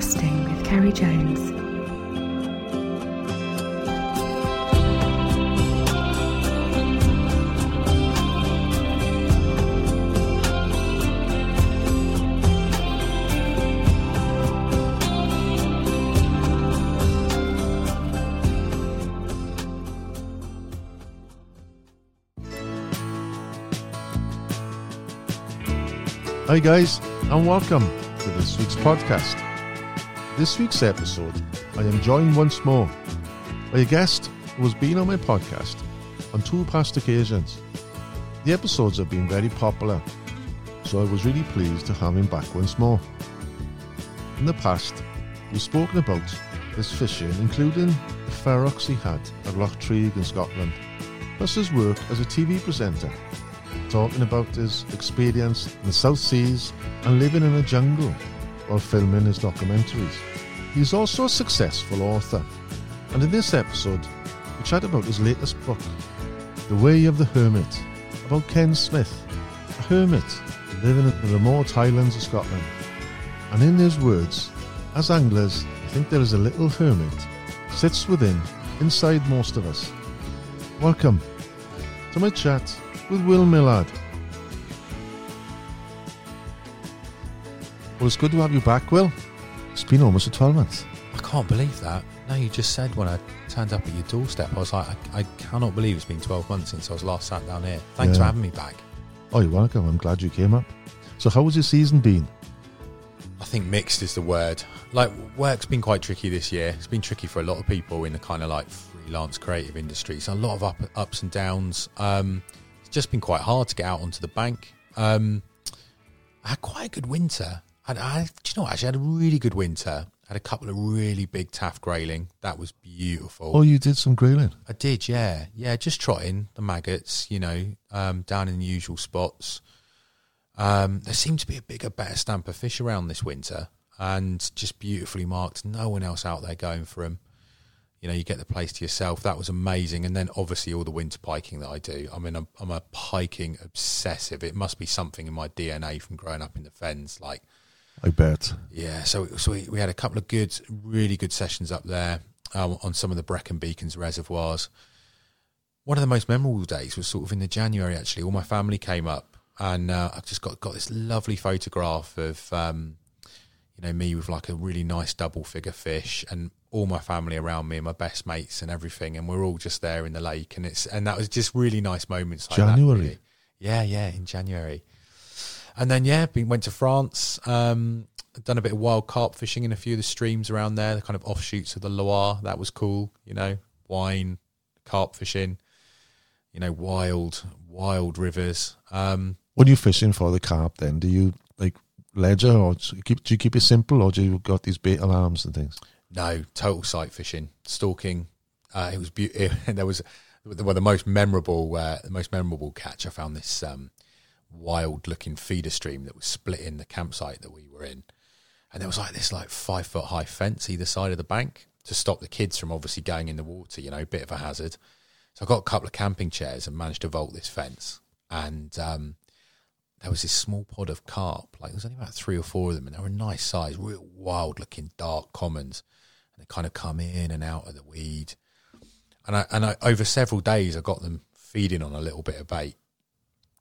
Casting with Ceri Jones. Hi, guys, and welcome to this week's podcast. This week's episode, I am joined once more by a guest who has been on my podcast on two past occasions. The episodes have been very popular, so I was really pleased to have him back once more. In the past, we've spoken about his fishing, including the ferox he had at Loch Treig in Scotland, plus his work as a TV presenter talking about his experience in the South Seas and living in a jungle while filming his documentaries. He's also a successful author, and in this episode, we chat about his latest book, The Way of the Hermit, about Ken Smith, a hermit living in the remote highlands of Scotland. And in his words, as anglers, I think there is a little hermit sits within, inside most of us. Welcome to my chat with Will Millard. Well, it's good to have you back, Will. It's been almost a 12 months. I can't believe that. No, you just said when I turned up at your doorstep, I was like, I, I cannot believe it's been 12 months since I was last sat down here. Thanks Yeah. for having me back. Oh, you're welcome. I'm glad you came up. So, how has your season been? I think mixed is the word. Like, work's been quite tricky this year. It's been tricky for a lot of people in the kind of like freelance creative industry. So, a lot of up, ups and downs. Um, it's just been quite hard to get out onto the bank. Um, I had quite a good winter. And I, do you know what? Actually, I had a really good winter. I had a couple of really big Taff grayling. That was beautiful. Oh, you did some grayling. I did, yeah, yeah. Just trotting the maggots, you know, um, down in the usual spots. Um, there seemed to be a bigger, better stamp of fish around this winter, and just beautifully marked. No one else out there going for them. You know, you get the place to yourself. That was amazing. And then obviously all the winter piking that I do. I mean, I'm, I'm a piking obsessive. It must be something in my DNA from growing up in the fens. Like, I bet. yeah, so so we, we had a couple of good, really good sessions up there um, on some of the Brecon Beacons reservoirs. One of the most memorable days was sort of in the January. Actually, all my family came up, and uh, I've just got got this lovely photograph of um, you know me with like a really nice double figure fish, and all my family around me, and my best mates, and everything, and we're all just there in the lake, and it's and that was just really nice moments. Like that, January? really. yeah, yeah, in January. And then yeah, been, went to France. Um, done a bit of wild carp fishing in a few of the streams around there, the kind of offshoots of the Loire. That was cool. You know, wine, carp fishing. You know, wild, wild rivers. Um, are you're fishing for the carp, then do you like ledger or do you keep, do you keep it simple or do you got these bait alarms and things? no, total sight fishing, stalking. Uh, it was beautiful. there was well, the most memorable, uh, the most memorable catch. I found this um, wild-looking feeder stream that was splitting the campsite that we were in, and there was like this like five foot high fence either side of the bank to stop the kids from obviously going in the water. You know, bit of a hazard. So I got a couple of camping chairs and managed to vault this fence, and um, there was this small pod of carp. Like there was only about three or four of them, and they were a nice size, real wild-looking dark commons and they kind of come in and out of the weed. And I and I, over several days, I got them feeding on a little bit of bait,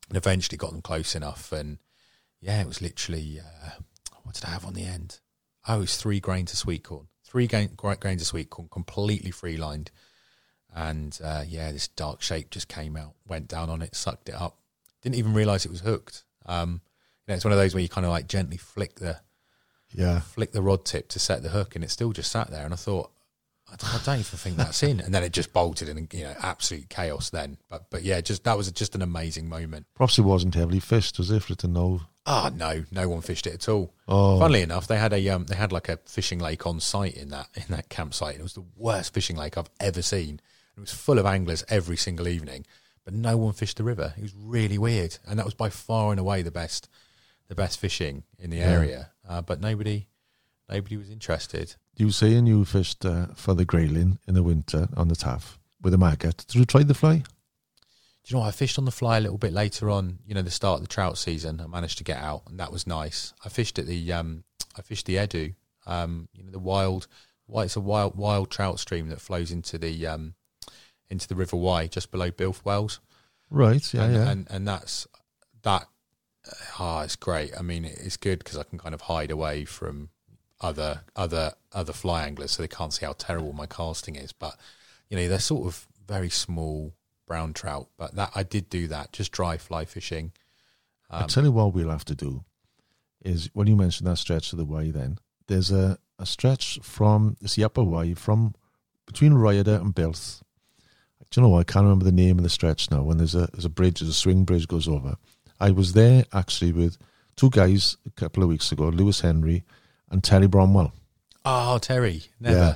and eventually got them close enough. And yeah, it was literally uh, what did I have on the end? Oh, it was three grains of sweet corn, three grain, gra- grains of sweet corn, completely free lined. And uh, yeah, this dark shape just came out, went down on it, sucked it up. Didn't even realize it was hooked. Um, you know, it's one of those where you kind of like gently flick the Yeah. flick the rod tip to set the hook, and it still just sat there. And I thought, I don't, I don't even think that's in. And then it just bolted, and you know, absolute chaos. Then, but but yeah, just that was just an amazing moment. Perhaps it wasn't heavily fished, was it, for it to know? Ah, no, no one fished it at all. Oh, Funnily enough, they had a um, they had like a fishing lake on site in that in that campsite. It was the worst fishing lake I've ever seen. It was full of anglers every single evening, but no one fished the river. It was really weird, and that was by far and away the best the best fishing in the Yeah. area. Uh, but nobody nobody was interested. you saying you fished uh, for the grayling in the winter on the Taff with a maggot. Did you try the fly? Do you know what? I fished on the fly a little bit later on. You know, the start of the trout season. I managed to get out, and that was nice. I fished at the um, I fished the Edw Um, you know, the wild, why it's a wild wild trout stream that flows into the um, into the River Wye just below Builth Wells. Right. Yeah. and, yeah. and and that's that. Ah, it's great. I mean, it's good because I can kind of hide away from other other other fly anglers, so they can't see how terrible my casting is. But you know, they're sort of very small brown trout. But that I did do that, just dry fly fishing. I um, tell you what we'll have to do is when you mentioned that stretch of the way, then there's a, a stretch from it's the upper Wye from between Rhayader and Builth. Do you know? I can't remember the name of the stretch now. When there's a there's a bridge, there's a swing bridge goes over. I was there actually with two guys a couple of weeks ago, Lewis Henry and Terry Bromwell. Oh, Terry, never. Yeah.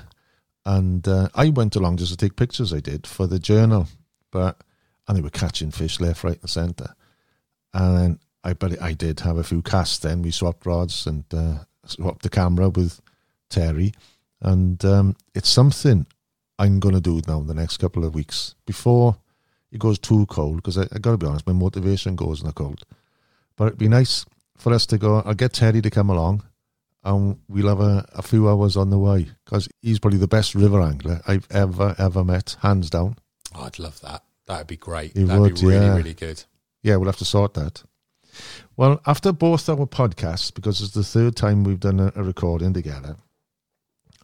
And uh, I went along just to take pictures. I did for the journal, but and they were catching fish left, right, and centre. And I, but I did have a few casts. Then we swapped rods and uh, swapped the camera with Terry, and um, it's something I'm going to do now in the next couple of weeks before it goes too cold. Because I, I got to be honest, my motivation goes in the cold. But it'd be nice for us to go. I'll get Terry to come along and we'll have a, a few hours on the Wye because he's probably the best river angler I've ever ever met, hands down. Oh, I'd love that. That'd be great. You That'd would, be really, yeah. really good. Yeah, we'll have to sort that. Well, after both our podcasts, because it's the third time we've done a, a recording together,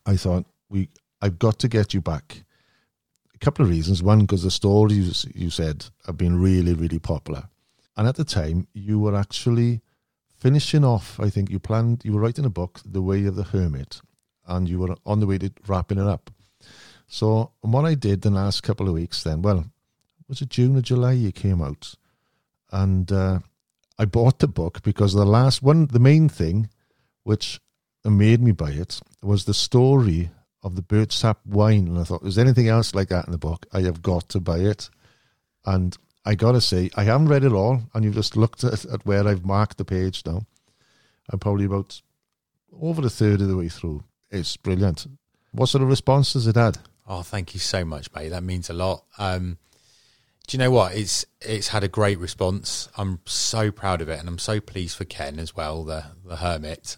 I thought we I've got to get you back. A couple of reasons. One, because the stories you said have been really, really popular, and at the time you were actually finishing off. I think you planned you were writing a book, The Way of the Hermit, and you were on the way to wrapping it up. So, what I did the last couple of weeks, then, well, was it June or July? You came out, and uh, I bought the book because the last one, the main thing, which made me buy it, was the story of the birch sap wine. And I thought, there's anything else like that in the book? I have got to buy it. And I got to say, I haven't read it all, and you've just looked at, at where I've marked the page now. I'm probably about over a third of the way through. It's brilliant. What sort of response has it had? Oh, thank you so much, mate. That means a lot. Um, do you know what? It's it's had a great response. I'm so proud of it, and I'm so pleased for Ken as well, the the hermit.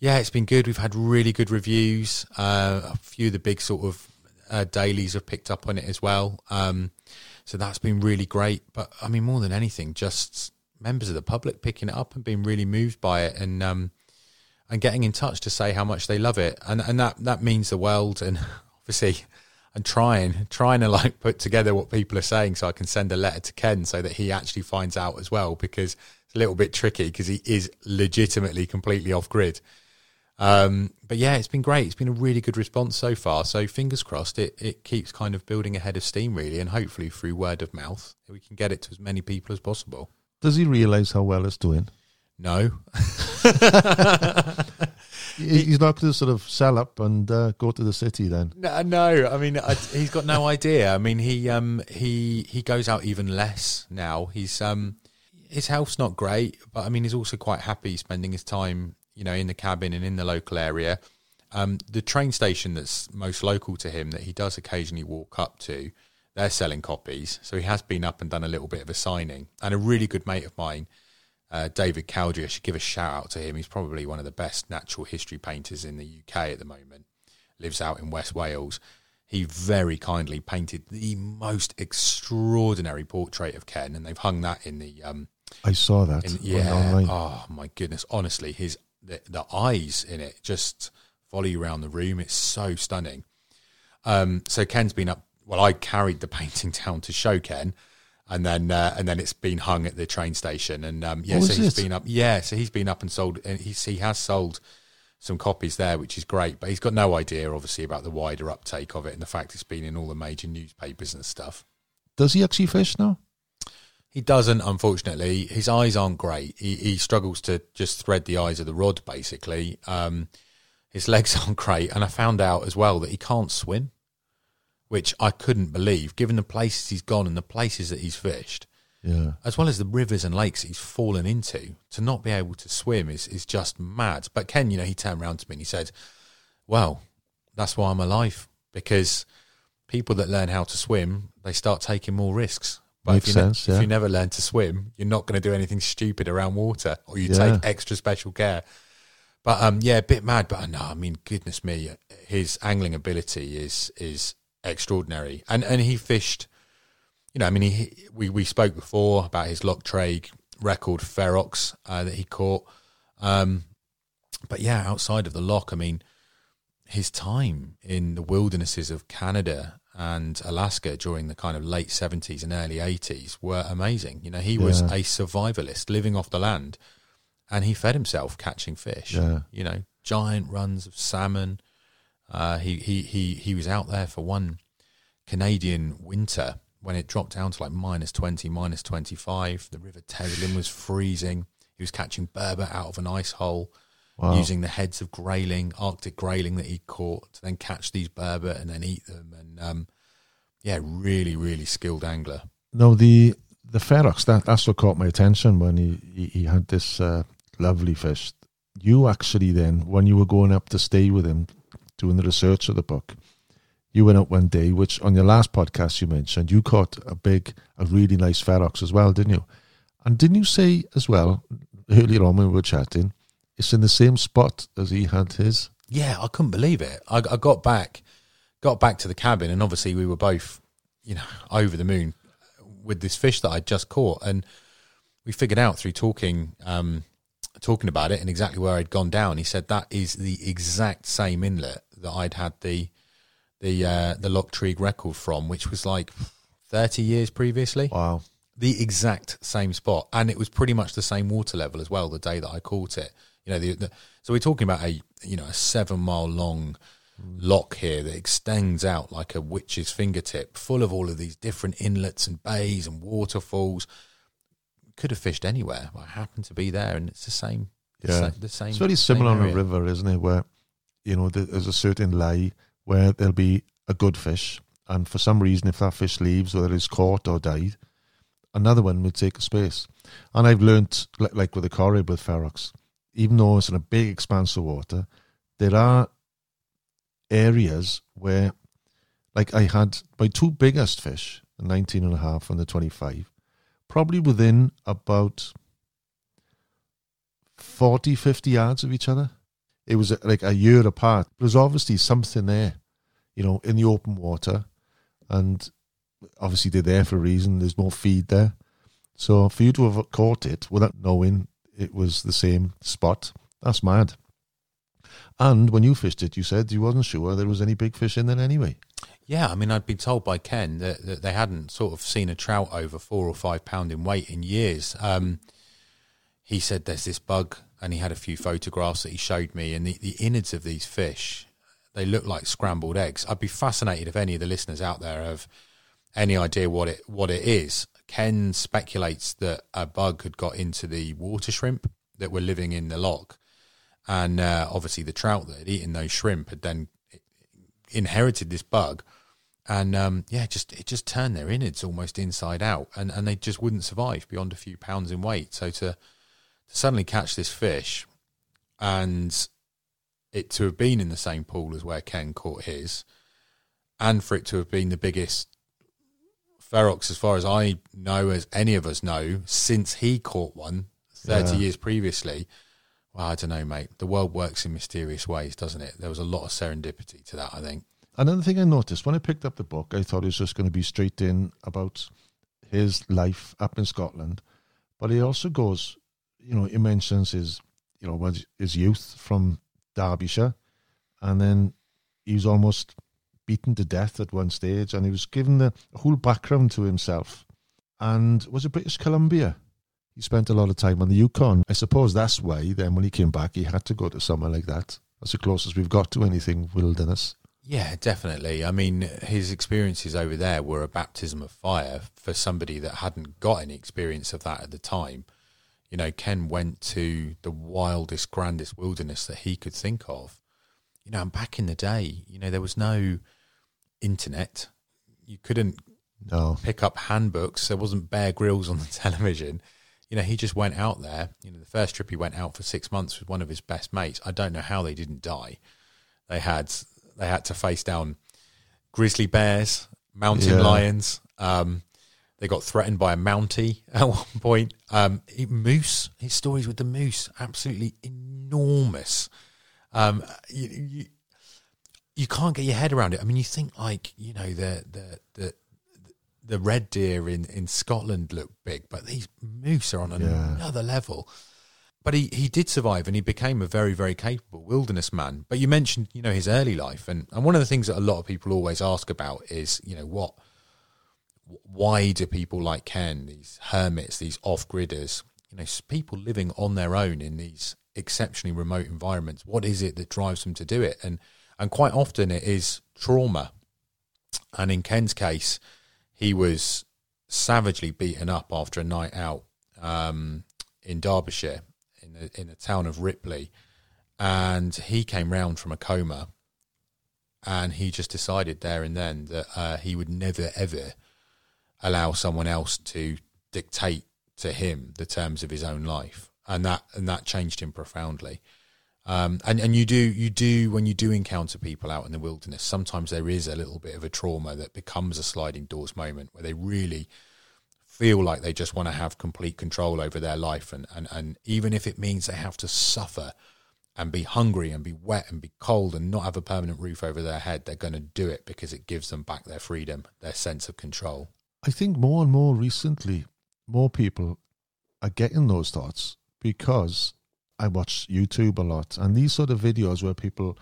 Yeah, it's been good. We've had really good reviews. Uh, a few of the big sort of uh, dailies have picked up on it as well. Um, so that's been really great. But I mean, more than anything, just members of the public picking it up and being really moved by it, and um, and getting in touch to say how much they love it, and and that that means the world. And obviously, I'm trying trying to like put together what people are saying so I can send a letter to Ken so that he actually finds out as well because it's a little bit tricky because he is legitimately completely off grid. Um, but yeah, it's been great. It's been a really good response so far. So fingers crossed, it it keeps kind of building ahead of steam really, and hopefully through word of mouth we can get it to as many people as possible. Does he realise how well it's doing? No, He's not going to sort of sell up and uh, go to the city then. No, no. I mean, I, he's got no idea. I mean, he um he he goes out even less now. He's um his health's not great, but I mean, he's also quite happy spending his time, you know, in the cabin and in the local area. Um, the train station that's most local to him that he does occasionally walk up to, they're selling copies. So he has been up and done a little bit of a signing. And a really good mate of mine, uh, David Cowdery, I should give a shout out to him. He's probably one of the best natural history painters in the UK at the moment. Lives out in West Wales. He very kindly painted the most extraordinary portrait of Ken, and they've hung that in the um, I saw that in, yeah. Oh my goodness! Honestly, his the, the eyes in it just follow you around the room. It's so stunning. Um, so Ken's been up. Well, I carried the painting down to show Ken, and then uh, and then it's been hung at the train station. And um, yeah, Oh, so he's it? been up. Yeah, so he's been up and sold. And he's he has sold some copies there, which is great. But he's got no idea, obviously, about the wider uptake of it and the fact it's been in all the major newspapers and stuff. Does he actually fish now? He doesn't, unfortunately. His eyes aren't great. He, he struggles to just thread the eyes of the rod, basically. Um, his legs aren't great. And I found out as well that he can't swim, which I couldn't believe, given the places he's gone and the places that he's fished, Yeah. as well as the rivers and lakes he's fallen into. To not be able to swim is, is just mad. But Ken, you know, he turned around to me and he said, Well, that's why I'm alive, because people that learn how to swim, they start taking more risks. But Makes if, you ne- sense, yeah. if you never learn to swim, you're not going to do anything stupid around water, or you Yeah. take extra special care. But um, yeah, a bit mad. But no, I mean, goodness me, his angling ability is is extraordinary, and and he fished. You know, I mean, he we we spoke before about his Loch Treig record ferox uh, that he caught. Um, but yeah, outside of the loch, I mean, his time in the wildernesses of Canada and Alaska during the kind of late 70s and early 80s were amazing. You know, he was a survivalist living off the land and he fed himself catching fish. Yeah. You know, giant runs of salmon. Uh, he, he, he, he was out there for one Canadian winter when it dropped down to like minus 20, minus 25. The River Teslin was freezing. He was catching burbot out of an ice hole Wow. using the heads of grayling, Arctic grayling that he caught to then catch these burbot and then eat them. And um, yeah, really, really skilled angler. No, the the ferox that that's what caught my attention when he he, he had this uh, lovely fish. You actually then, when you were going up to stay with him, doing the research of the book, you went out one day, which on your last podcast you mentioned you caught a big, a really nice ferox as well, didn't you? And didn't you say as well earlier on when we were chatting, it's in the same spot as he had his? Yeah, I couldn't believe it. I, I got back, got back to the cabin, and obviously we were both, you know, over the moon with this fish that I'd just caught, and we figured out through talking, um, talking about it and exactly where I'd gone down. He said that is the exact same inlet that I'd had the the uh, the Loch Treig record from, which was like thirty years previously. Wow. the exact same spot, and it was pretty much the same water level as well. The day that I caught it, you know, the, the, so we're talking about a you know a seven mile long loch here that extends out like a witch's fingertip, full of all of these different inlets and bays and waterfalls. Could have fished anywhere. I happened to be there, and it's the same. the Yeah. sa- the same. It's very similar on a river, isn't it? Where you know there's a certain lie where there'll be a good fish, and for some reason, if that fish leaves, whether it's caught or died, another one will take a space. And I've learnt, li- like with the Corrib with ferox, even though it's in a big expanse of water, there are areas where, like I had my two biggest fish, the 19 and a half and the 25, probably within about 40, 50 yards of each other. It was like a year apart. There's obviously something there, you know, in the open water. And obviously they're there for a reason. There's no feed there. So for you to have caught it without knowing it was the same spot, that's mad. And when you fished it, you said you wasn't sure there was any big fish in there anyway. Yeah, I mean, I'd been told by Ken that, that they hadn't sort of seen a trout over four or five pound in weight in years. Um, he said there's this bug, and he had a few photographs that he showed me, and the, the innards of these fish, they look like scrambled eggs. I'd be fascinated if any of the listeners out there have any idea what it what it is. Ken speculates that a bug had got into the water shrimp that were living in the loch, and uh, obviously the trout that had eaten those shrimp had then inherited this bug. And um, yeah, just it just turned their innards almost inside out, and, and they just wouldn't survive beyond a few pounds in weight. So to to suddenly catch this fish, and it to have been in the same pool as where Ken caught his, and for it to have been the biggest ferox, as far as I know, as any of us know, since he caught one 30 Yeah. years previously. Well, I don't know, mate. The world works in mysterious ways, doesn't it? There was a lot of serendipity to that, I think. Another thing I noticed when I picked up the book, I thought it was just going to be straight in about his life up in Scotland, but he also goes, you know, he mentions his, you know, his youth from Derbyshire, and then he was almost beaten to death at one stage, and he was given the whole background to himself, and was it British Columbia? He spent a lot of time on the Yukon. I suppose that's why then when he came back, he had to go to somewhere like that. That's the closest we've got to anything wilderness. Yeah, definitely. I mean, his experiences over there were a baptism of fire for somebody that hadn't got any experience of that at the time. You know, Ken went to the wildest, grandest wilderness that he could think of. You know, and back in the day, you know, there was no internet. You couldn't No. pick up handbooks. There wasn't Bear Grylls on the television. You know, he just went out there. You know, the first trip he went out for six months with one of his best mates. I don't know how they didn't die. They had they had to face down grizzly bears, mountain Yeah. lions. Um, They got threatened by a Mountie at one point. Um, moose, his stories with the moose, absolutely enormous. Um, you, you, you can't get your head around it. I mean, you think like you know the the the the red deer in in Scotland look big, but these moose are on Yeah. another level. But he, he did survive and he became a very, very capable wilderness man. But you mentioned, you know, his early life. And, and one of the things that a lot of people always ask about is, you know, what, why do people like Ken, these hermits, these off gridders, you know, people living on their own in these exceptionally remote environments, what is it that drives them to do it? And, and quite often it is trauma. And in Ken's case, he was savagely beaten up after a night out um, in Derbyshire, in the in the town of Ripley, and he came round from a coma, and he just decided there and then that uh, he would never ever allow someone else to dictate to him the terms of his own life, and that and that changed him profoundly. Um, and and you do you do when you do encounter people out in the wilderness, sometimes there is a little bit of a trauma that becomes a sliding doors moment where they really feel like they just want to have complete control over their life and, and, and even if it means they have to suffer and be hungry and be wet and be cold and not have a permanent roof over their head, they're going to do it because it gives them back their freedom, their sense of control. I think more and more recently, more people are getting those thoughts because I watch YouTube a lot, and these sort of videos where people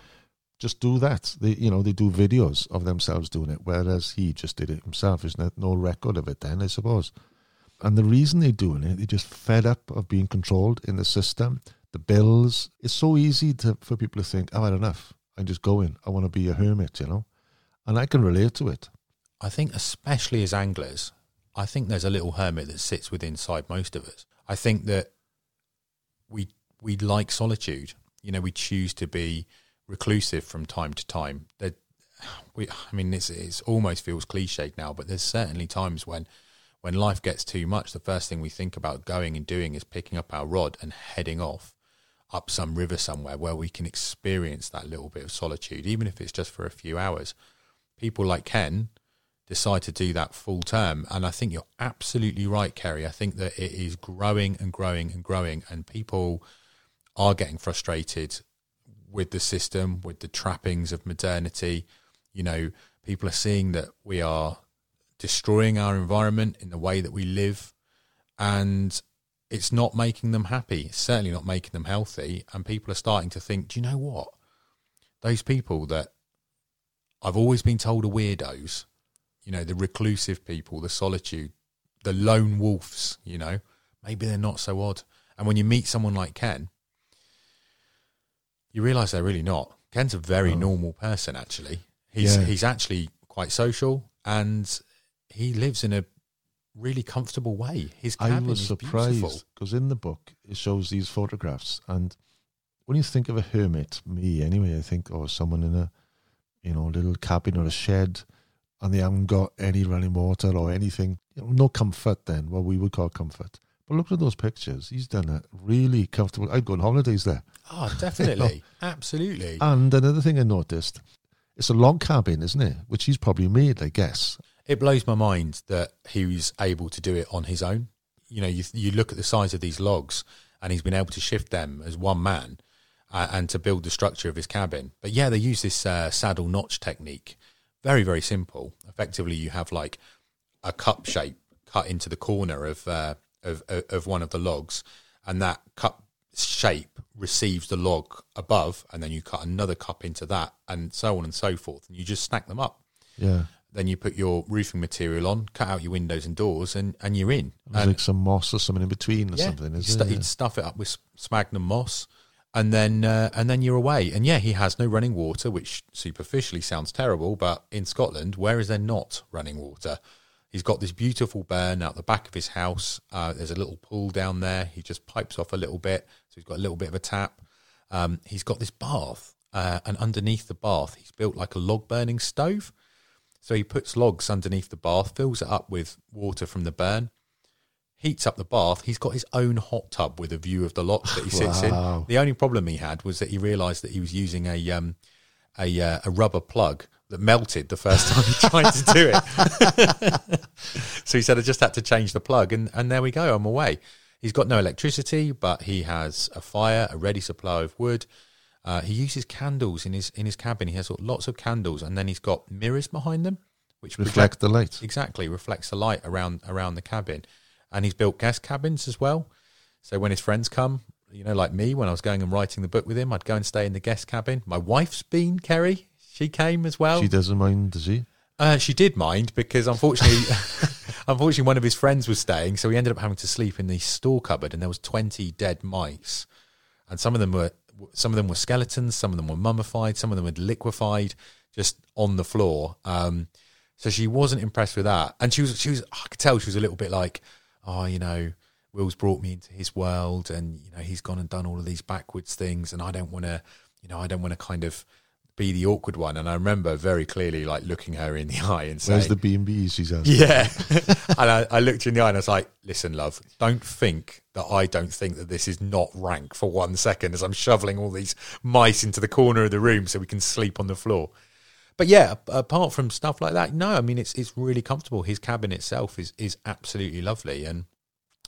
just do that. They, you know, they do videos of themselves doing it, whereas he just did it himself. There's no, record of it then, I suppose. And the reason they're doing it, they're just fed up of being controlled in the system. The bills. It's so easy to for people to think, oh, "I've had enough. I'm just going. I want to be a hermit," you know. And I can relate to it. I think, especially as anglers, I think there's a little hermit that sits within inside most of us. I think that we we like solitude. You know, we choose to be reclusive from time to time. That we, I mean, it's it's almost feels cliched now, but there's certainly times when when life gets too much. The first thing we think about going and doing is picking up our rod and heading off up some river somewhere where we can experience that little bit of solitude, even if it's just for a few hours. People like Ken decide to do that full term. And I think you're absolutely right, Ceri. I think that it is growing and growing and growing, and people are getting frustrated with the system, with the trappings of modernity. You know, people are seeing that we are destroying our environment in the way that we live, and it's not making them happy. It's certainly not making them healthy. And people are starting to think, do you know what? Those people that I've always been told are weirdos, you know, the reclusive people, the solitude, the lone wolves, you know, maybe they're not so odd. And when you meet someone like Ken, you realise they're really not. Ken's a very Oh. normal person, actually. He's Yeah. he's actually quite social and he lives in a really comfortable way. His I cabin was is beautiful. surprised because in the book it shows these photographs, and when you think of a hermit, me anyway, I think oh someone in a you know little cabin or a shed, and they haven't got any running water or anything, you know, no comfort. Then what we would call comfort. But look at those pictures. He's done a really comfortable. I'd go on holidays there. Oh, definitely. Absolutely. And another thing I noticed, it's a log cabin, isn't it? Which he's probably made, I guess. it blows my mind that he was able to do it on his own. You know, you, you look at the size of these logs, and he's been able to shift them as one man, uh, and to build the structure of his cabin. But yeah, they use this uh, saddle notch technique. Very very simple. Effectively, you have like a cup shape cut into the corner of uh, of of one of the logs, and that cup shape receives the log above, and then you cut another cup into that, and so on and so forth, and you just stack them up Yeah. then you put your roofing material on, cut out your windows and doors, and, and you're in. There's And like some moss or something in between or yeah, something, you is stu- it? you'd stuff it up with sphagnum moss, and then uh, and then you're away. And yeah, he has no running water, which superficially sounds terrible, but in Scotland, where is there not running water? He's got this beautiful burn out the back of his house. Uh, there's a little pool down there. He just pipes off a little bit, so he's got a little bit of a tap. Um, he's got this bath, uh, and underneath the bath, he's built like a log burning stove. So he puts logs underneath the bath, fills it up with water from the burn, heats up the bath. He's got his own hot tub with a view of the loch that he sits Wow. in. The only problem he had was that he realised that he was using a um, a uh, a rubber plug that melted the first time he tried to do it. so he said, I just had to change the plug, and and there we go. I'm away. He's got no electricity, but he has a fire, a ready supply of wood. Uh, he uses candles in his in his cabin. He has lots of candles, and then he's got mirrors behind them, which Reflect the light. exactly reflects the light around around the cabin. And he's built guest cabins as well. So when his friends come, you know, like me, when I was going and writing the book with him, I'd go and stay in the guest cabin. My wife's been Ceri. She came as well. She doesn't mind, does she? Uh, she did mind because unfortunately, unfortunately, one of his friends was staying, so he ended up having to sleep in the store cupboard, and there was twenty dead mice, and some of them were some of them were skeletons, some of them were mummified, some of them were liquefied, just on the floor. Um, so she wasn't impressed with that, and she was she was I could tell she was a little bit like, oh, you know, Will's brought me into his world, and you know he's gone and done all of these backwards things, and I don't want to, you know, I don't want to kind of be the awkward one. And I remember very clearly like looking her in the eye and saying, Where's the B and B's? She's asking. yeah. and I, I looked her in the eye and I was like, listen, love, don't think that I don't think that this is not rank for one second as I'm shoveling all these mice into the corner of the room so we can sleep on the floor. But yeah, apart from stuff like that, no, I mean it's it's really comfortable. His cabin itself is is absolutely lovely and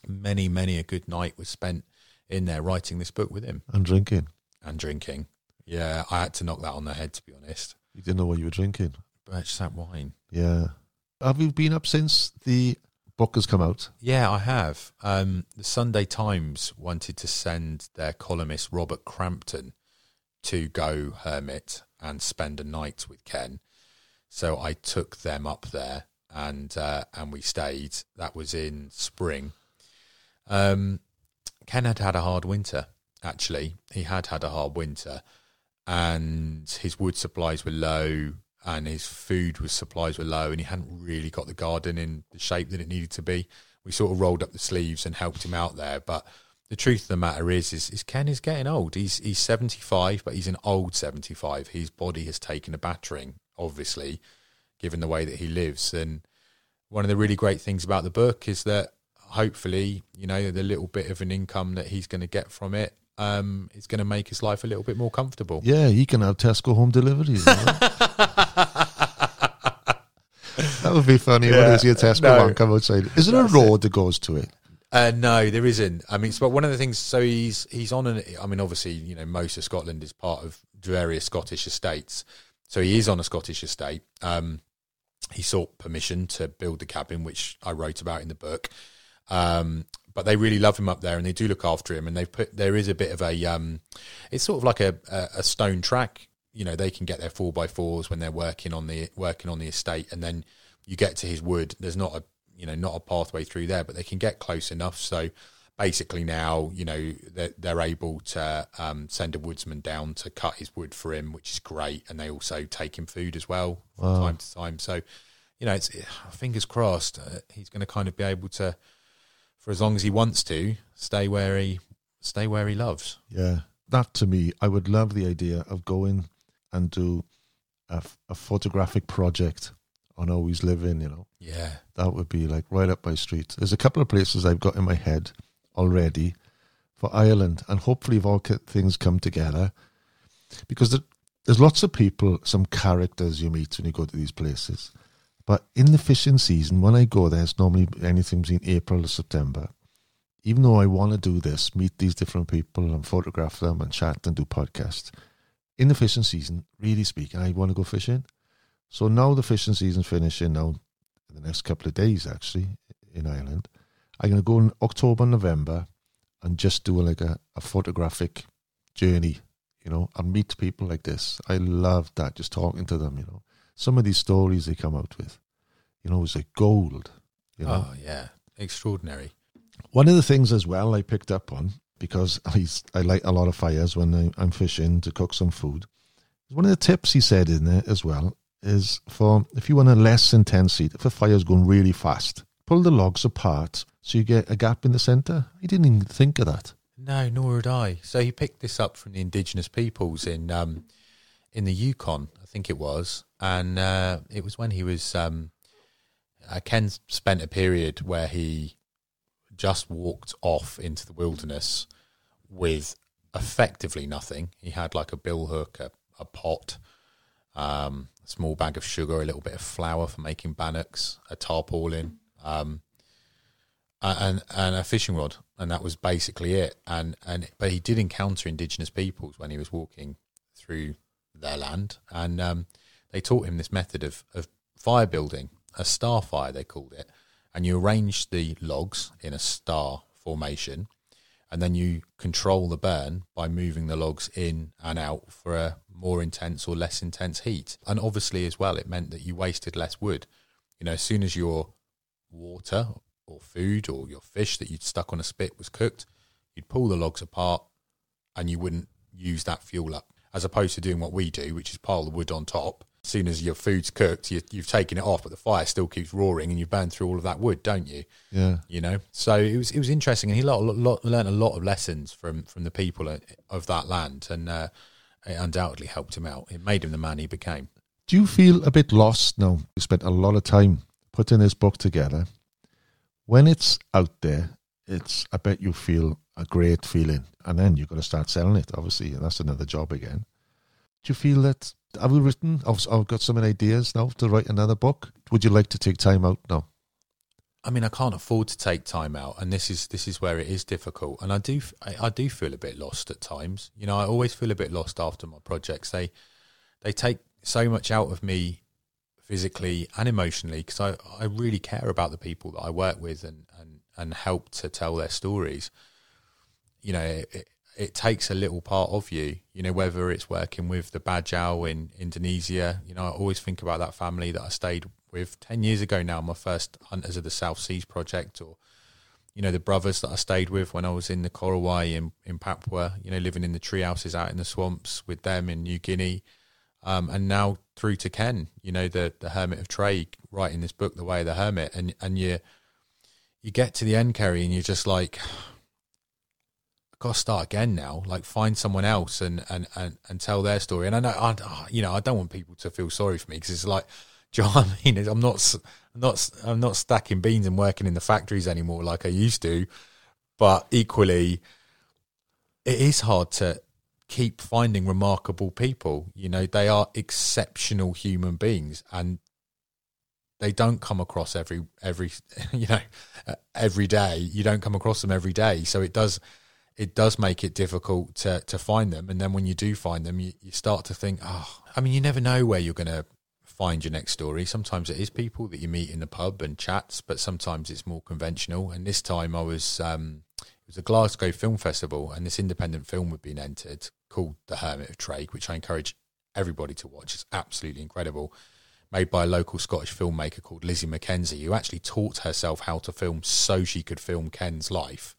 many, many a good night was spent in there writing this book with him And drinking. and drinking. Yeah, I had to knock that on the head to be honest. You didn't know what you were drinking. But just that wine. Yeah. Have you been up since the book has come out? Yeah, I have. Um, the Sunday Times wanted to send their columnist Robert Crampton to go hermit and spend a night with Ken. So I took them up there and uh, and we stayed. That was in spring. Um, Ken had had a hard winter. Actually, he had had a hard winter, and his wood supplies were low, and his food was supplies were low, and he hadn't really got the garden in the shape that it needed to be. We sort of rolled up the sleeves and helped him out there, but the truth of the matter is, is, is Ken is getting old. He's he's seventy five, but he's an old seventy five. His body has taken a battering, obviously, given the way that he lives. And one of the really great things about the book is that hopefully, you know, the little bit of an income that he's going to get from it um, is going to make his life a little bit more comfortable. Yeah, he can have Tesco home deliveries. you that would be funny when Yeah. you see a Tesco No. come outside. Is there a road that goes to it? Uh, no, there isn't. I mean, but one of the things. So he's he's on an. I mean, obviously, you know, most of Scotland is part of various Scottish estates. So he is on a Scottish estate. Um, he sought permission to build the cabin, which I wrote about in the book. Um, but they really love him up there, and they do look after him. And they've put there is a bit of a. Um, it's sort of like a, a, a stone track. You know, they can get their four by fours when they're working on the working on the estate, and then you get to his wood. There's not a you know not a pathway through there, but they can get close enough. So basically now you know they're, they're able to um, send a woodsman down to cut his wood for him, which is great, and they also take him food as well from Wow. time to time. So you know, it's fingers crossed uh, he's going to kind of be able to, for as long as he wants to, stay where he stay where he loves. Yeah, that to me, I would love the idea of going and do a, a photographic project on Always Living. You know, Yeah, that would be like right up my street. There's a couple of places I've got in my head already for Ireland, and hopefully, if all things come together, because there, there's lots of people, some characters you meet when you go to these places. But in the fishing season, when I go there, it's normally anything between April to September. Even though I want to do this, meet these different people and photograph them and chat and do podcasts, in the fishing season, really speaking, I want to go fishing. So now the fishing season's finishing now in the next couple of days actually in Ireland. I'm going to go in October, November and just do like a, a photographic journey, you know, and meet people like this. I love that, just talking to them, you know. Some of these stories they come out with, you know, it's like gold, you know. oh yeah, extraordinary. One of the things as well I picked up on because I, I light a lot of fires when I, I'm fishing to cook some food. One of the tips he said in there as well is for if you want a less intense heat, if a fire's going really fast, pull the logs apart so you get a gap in the centre. I didn't even think of that. No, nor had I. So he picked this up from the indigenous peoples in um, in the Yukon, I think it was, and uh, it was when he was. Um, uh, Ken spent a period where he just walked off into the wilderness with effectively nothing. He had like a billhook, a, a pot, um, a small bag of sugar, a little bit of flour for making bannocks, a tarpaulin, um, and and a fishing rod, and that was basically it. And and but he did encounter indigenous peoples when he was walking through their land, and um, they taught him this method of of fire building, a star fire they called it, and you arrange the logs in a star formation, and then you control the burn by moving the logs in and out for a more intense or less intense heat. And obviously, as well, it meant that you wasted less wood. You know, as soon as your water or food or your fish that you'd stuck on a spit was cooked, you'd pull the logs apart and you wouldn't use that fuel up, as opposed to doing what we do, which is pile the wood on top. As soon as your food's cooked, you, you've taken it off, but the fire still keeps roaring, and you burn through all of that wood, don't you? Yeah. You know, so it was it was interesting, and he lot, lot, learned a lot of lessons from from the people of that land, and uh, it undoubtedly helped him out. It made him the man he became. Do you feel a bit lost now? You spent a lot of time putting this book together. When it's out there, it's I bet you feel a great feeling, and then you've got to start selling it. Obviously, and that's another job again. Do you feel that have we written? I've, I've got some ideas now to write another book. Would you like to take time out now? I mean, I can't afford to take time out, and this is this is where it is difficult. And I do I, I, do feel a bit lost at times. You know, I always feel a bit lost after my projects. They they take so much out of me physically and emotionally because I, I really care about the people that I work with and and and help to tell their stories. You know, it, it takes a little part of you, you know, whether it's working with the Bajau in Indonesia. You know, I always think about that family that I stayed with 10 years ago now, my first Hunters of the South Seas project, or, you know, the brothers that I stayed with when I was in the Korowai in, in Papua, you know, living in the tree houses out in the swamps with them in New Guinea. Um, and now through to Ken, you know, the, the Hermit of Treig, writing this book, The Way of the Hermit. And, and you, you get to the end, Ceri, and you're just like, got to start again now. Like find someone else and and and, and tell their story. And I know, I, you know, I don't want people to feel sorry for me because it's like, do you know what I mean? I'm not, I'm not, I'm not stacking beans and working in the factories anymore like I used to. But equally, it is hard to keep finding remarkable people. You know, they are exceptional human beings, and they don't come across every every you know every day. You don't come across them every day, so it does it does make it difficult to to find them. And then when you do find them, you, you start to think, oh, I mean, you never know where you're going to find your next story. Sometimes it is people that you meet in the pub and chats, but sometimes it's more conventional. And this time I was um, it was a Glasgow Film Festival, and this independent film had been entered called The Hermit of Treig, which I encourage everybody to watch. It's absolutely incredible. Made by a local Scottish filmmaker called Lizzie McKenzie, who actually taught herself how to film so she could film Ken's life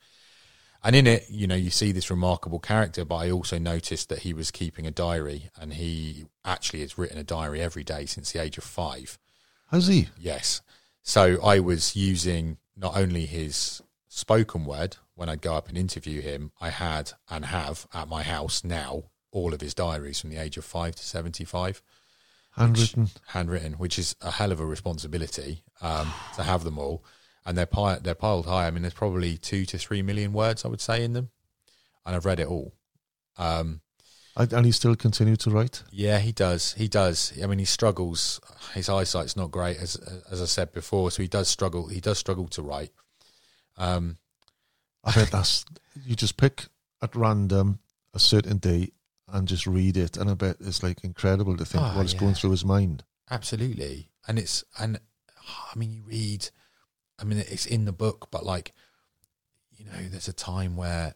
and in it, you know, you see this remarkable character, but I also noticed that he was keeping a diary, and he actually has written a diary every day since the age of five. Has he? Yes. So I was using not only his spoken word when I'd go up and interview him, I had and have at my house now all of his diaries from the age of five to 75. Handwritten. Which, handwritten, which is a hell of a responsibility um, to have them all and they're pi- they're piled high. I mean, there's probably two to three million words I would say in them, and I've read it all. Um, and he still continue to write. Yeah, he does. He does. I mean, he struggles. His eyesight's not great, as as I said before. So he does struggle. He does struggle to write. Um, I bet that's you just pick at random a certain day and just read it, and I bet it's like incredible to think oh, what's yeah. going through his mind. Absolutely, and it's and I mean, you read I mean, it's in the book, but like, you know, there's a time where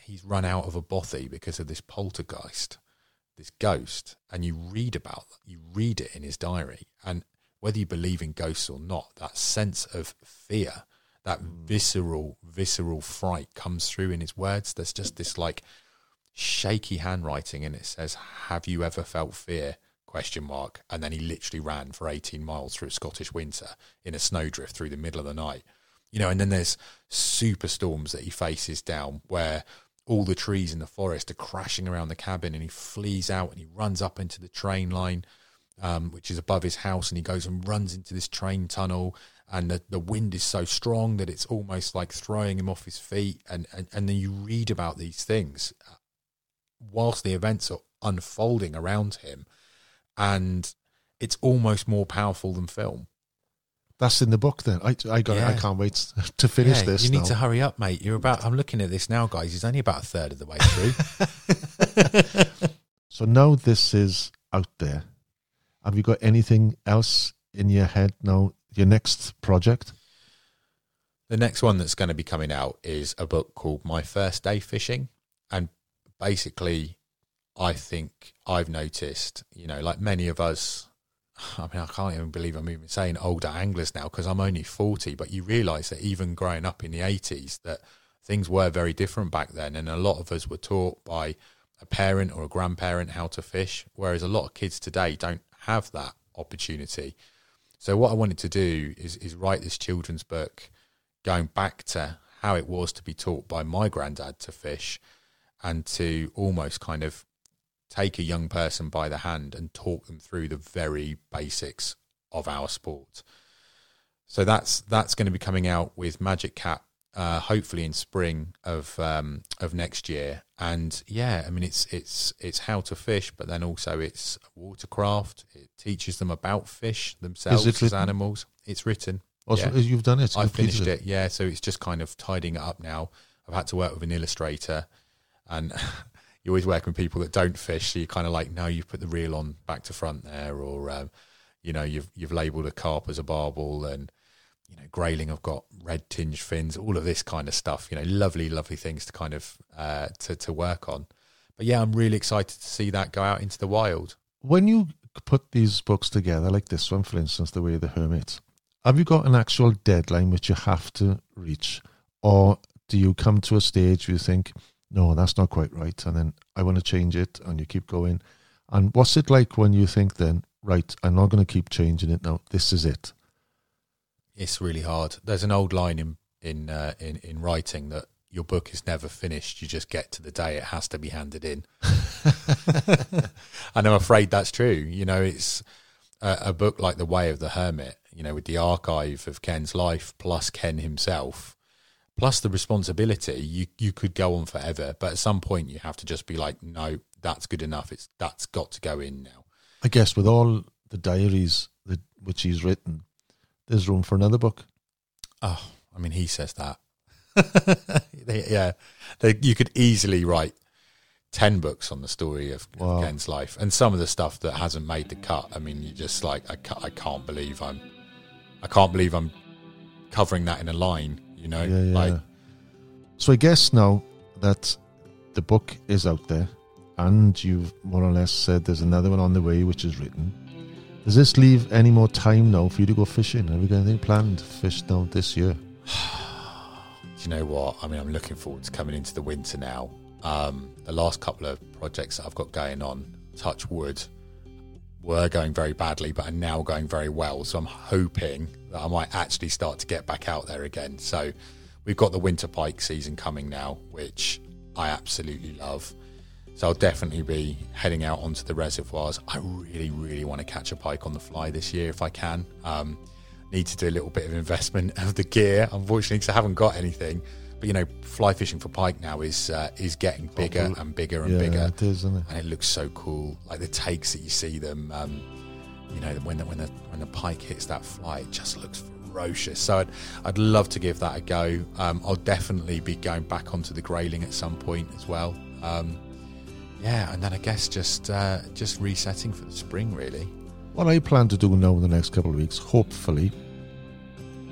he's run out of a bothy because of this poltergeist, this ghost, and you read about you read it in his diary, and whether you believe in ghosts or not, that sense of fear, that mm. visceral, visceral fright comes through in his words. There's just this like shaky handwriting, and it says, "Have you ever felt fear?" Question mark and then he literally ran for 18 miles through scottish winter in a snowdrift through the middle of the night. You know and then there's super storms that he faces down where all the trees in the forest are crashing around the cabin and he flees out and he runs up into the train line um, which is above his house and he goes and runs into this train tunnel and the, the wind is so strong that it's almost like throwing him off his feet and, and, and then you read about these things whilst the events are unfolding around him and it's almost more powerful than film. That's in the book. Then I, I got. It. I can't wait to finish Yeah, this. You need now. to hurry up, mate. You're about. I'm looking at this now, guys. He's only about a third of the way through. So now this is out there. Have you got anything else in your head now? Your next project? The next one that's going to be coming out is a book called My First Day Fishing. And basically, I think I've noticed, you know, like many of us, I mean, I can't even believe I'm even saying older anglers now because I'm only 40, but you realize that even growing up in the 80s, that things were very different back then. And a lot of us were taught by a parent or a grandparent how to fish, whereas a lot of kids today don't have that opportunity. So what I wanted to do is is write this children's book going back to how it was to be taught by my granddad to fish and to almost kind of take a young person by the hand and talk them through the very basics of our sport. So that's that's going to be coming out with Magic Cat, uh, hopefully in spring of um, of next year. And yeah, I mean it's it's it's how to fish, but then also it's watercraft. It teaches them about fish themselves as written? animals. It's written. Also, Yeah. you've done it. I finished it. yeah. So it's just kind of tidying it up now. I've had to work with an illustrator, and you always work with people that don't fish. So you're kind of like, no, you've put the reel on back to front there, or um, you know, you've you've labelled a carp as a barbel, and you know, grayling. I've got red tinged fins, all of this kind of stuff. You know, lovely, lovely things to kind of uh, to to work on. But yeah, I'm really excited to see that go out into the wild. When you put these books together, like this one, for instance, The Way of the Hermit, have you got an actual deadline which you have to reach? Or do you come to a stage where you think, no, that's not quite right, and then I want to change it, and you keep going? And what's it like when you think then, right, I'm not going to keep changing it now, this is it? It's really hard. There's an old line in in uh, in in writing that your book is never finished. You just get to the day it has to be handed in. and I'm afraid that's true. You know, it's a, a book like The Way of the Hermit. You know, with the archive of Ken's life plus Ken himself, plus the responsibility. You you could go on forever, but at some point you have to just be like, no, that's good enough. It's that's got to go in now. I guess with all the diaries that which he's written, there's room for another book. Oh, I mean, he says that. They- yeah, they, you could easily write ten books on the story of, Wow. Ken's life, and some of the stuff that hasn't made the cut. I mean, you just like, I, I can't believe I'm, I can't believe I'm covering that in a line. You know, Yeah, yeah. like so I guess now that the book is out there, and you've more or less said there's another one on the way which is written. Does this leave any more time now for you to go fishing? Have you got anything planned to fish now this year? Do you know what? I mean, I'm looking forward to coming into the winter now. Um, the last couple of projects that I've got going on, touch wood, were going very badly, but are now going very well. So I'm hoping that I might actually start to get back out there again. So we've got the winter pike season coming now, which I absolutely love. So I'll definitely be heading out onto the reservoirs. I really, really want to catch a pike on the fly this year if I can. Um, need to do a little bit of investment of the gear, unfortunately, because I haven't got anything. You know, fly fishing for pike now is uh, is getting bigger and bigger and yeah, bigger, it is, isn't it? and it looks so cool. Like the takes that you see them, um, you know, when the, when the when the pike hits that fly, it just looks ferocious. So I'd I'd love to give that a go. Um, I'll definitely be going back onto the grayling at some point as well. Um, yeah, and then I guess just uh, just resetting for the spring, really. What I plan to do now in the next couple of weeks, hopefully,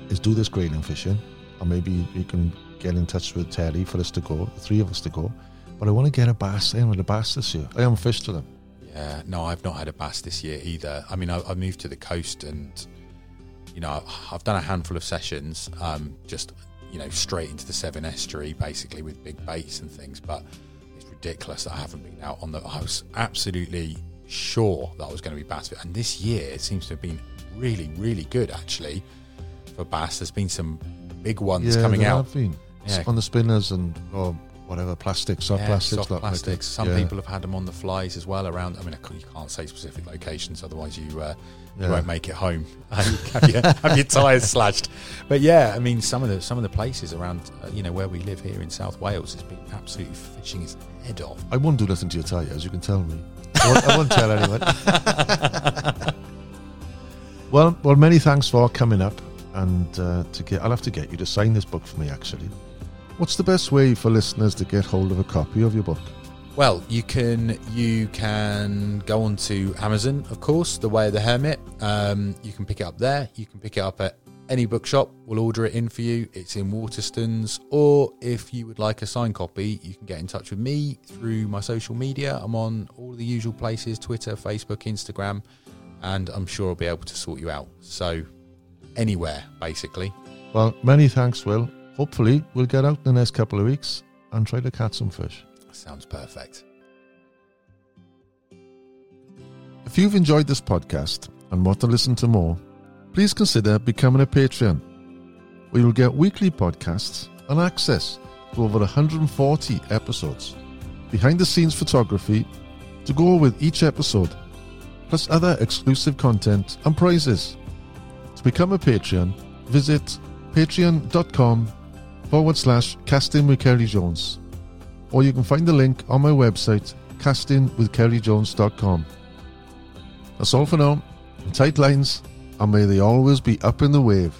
is do this grayling fishing, or maybe you can get in touch with Terry for us to go, the three of us to go. But I want to get a bass in with a bass this year. I haven't fished with them. Yeah, no, I've not had a bass this year either. I mean, I, I moved to the coast, and you know, I've done a handful of sessions, um, just you know, straight into the Severn Estuary, basically with big baits and things. But it's ridiculous that I haven't been out on the. I was absolutely sure that I was going to be bass, and this year it seems to have been really, really good actually for bass. There's been some big ones coming there out. have been. Yeah. on the spinners and or whatever plastics, soft Yeah, plastics, soft plastics. Some Yeah. people have had them on the flies as well around. I mean, you can't say specific locations, otherwise you uh, you won't make it home. have, your, have your tires slashed. But yeah, I mean, some of the some of the places around, uh, you know, where we live here in South Wales, has been absolutely fishing his head off. I won't do nothing to your tyres. You can tell me. I won't, I won't tell anyone. well, well, many thanks for coming up, and uh, to get. I'll have to get you to sign this book for me. Actually, what's the best way for listeners to get hold of a copy of your book? Well, you can you can go on to Amazon, of course, The Way of the Hermit. Um, you can pick it up there. You can pick it up at any bookshop. We'll order it in for you. It's in Waterstones. Or if you would like a signed copy, you can get in touch with me through my social media. I'm on all the usual places: Twitter, Facebook, Instagram, and I'm sure I'll be able to sort you out. So anywhere, basically. Well, many thanks, Will. Hopefully, we'll get out in the next couple of weeks and try to catch some fish. Sounds perfect. If you've enjoyed this podcast and want to listen to more, please consider becoming a Patreon, where you'll get weekly podcasts and access to over 140 episodes, behind the scenes photography to go with each episode, plus other exclusive content and prizes. To become a Patreon, visit patreon.com forward slash casting with Ceri Jones, or you can find the link on my website, castingwithcerijones.com. That's all for now. Tight lines, and may they always be up in the wave.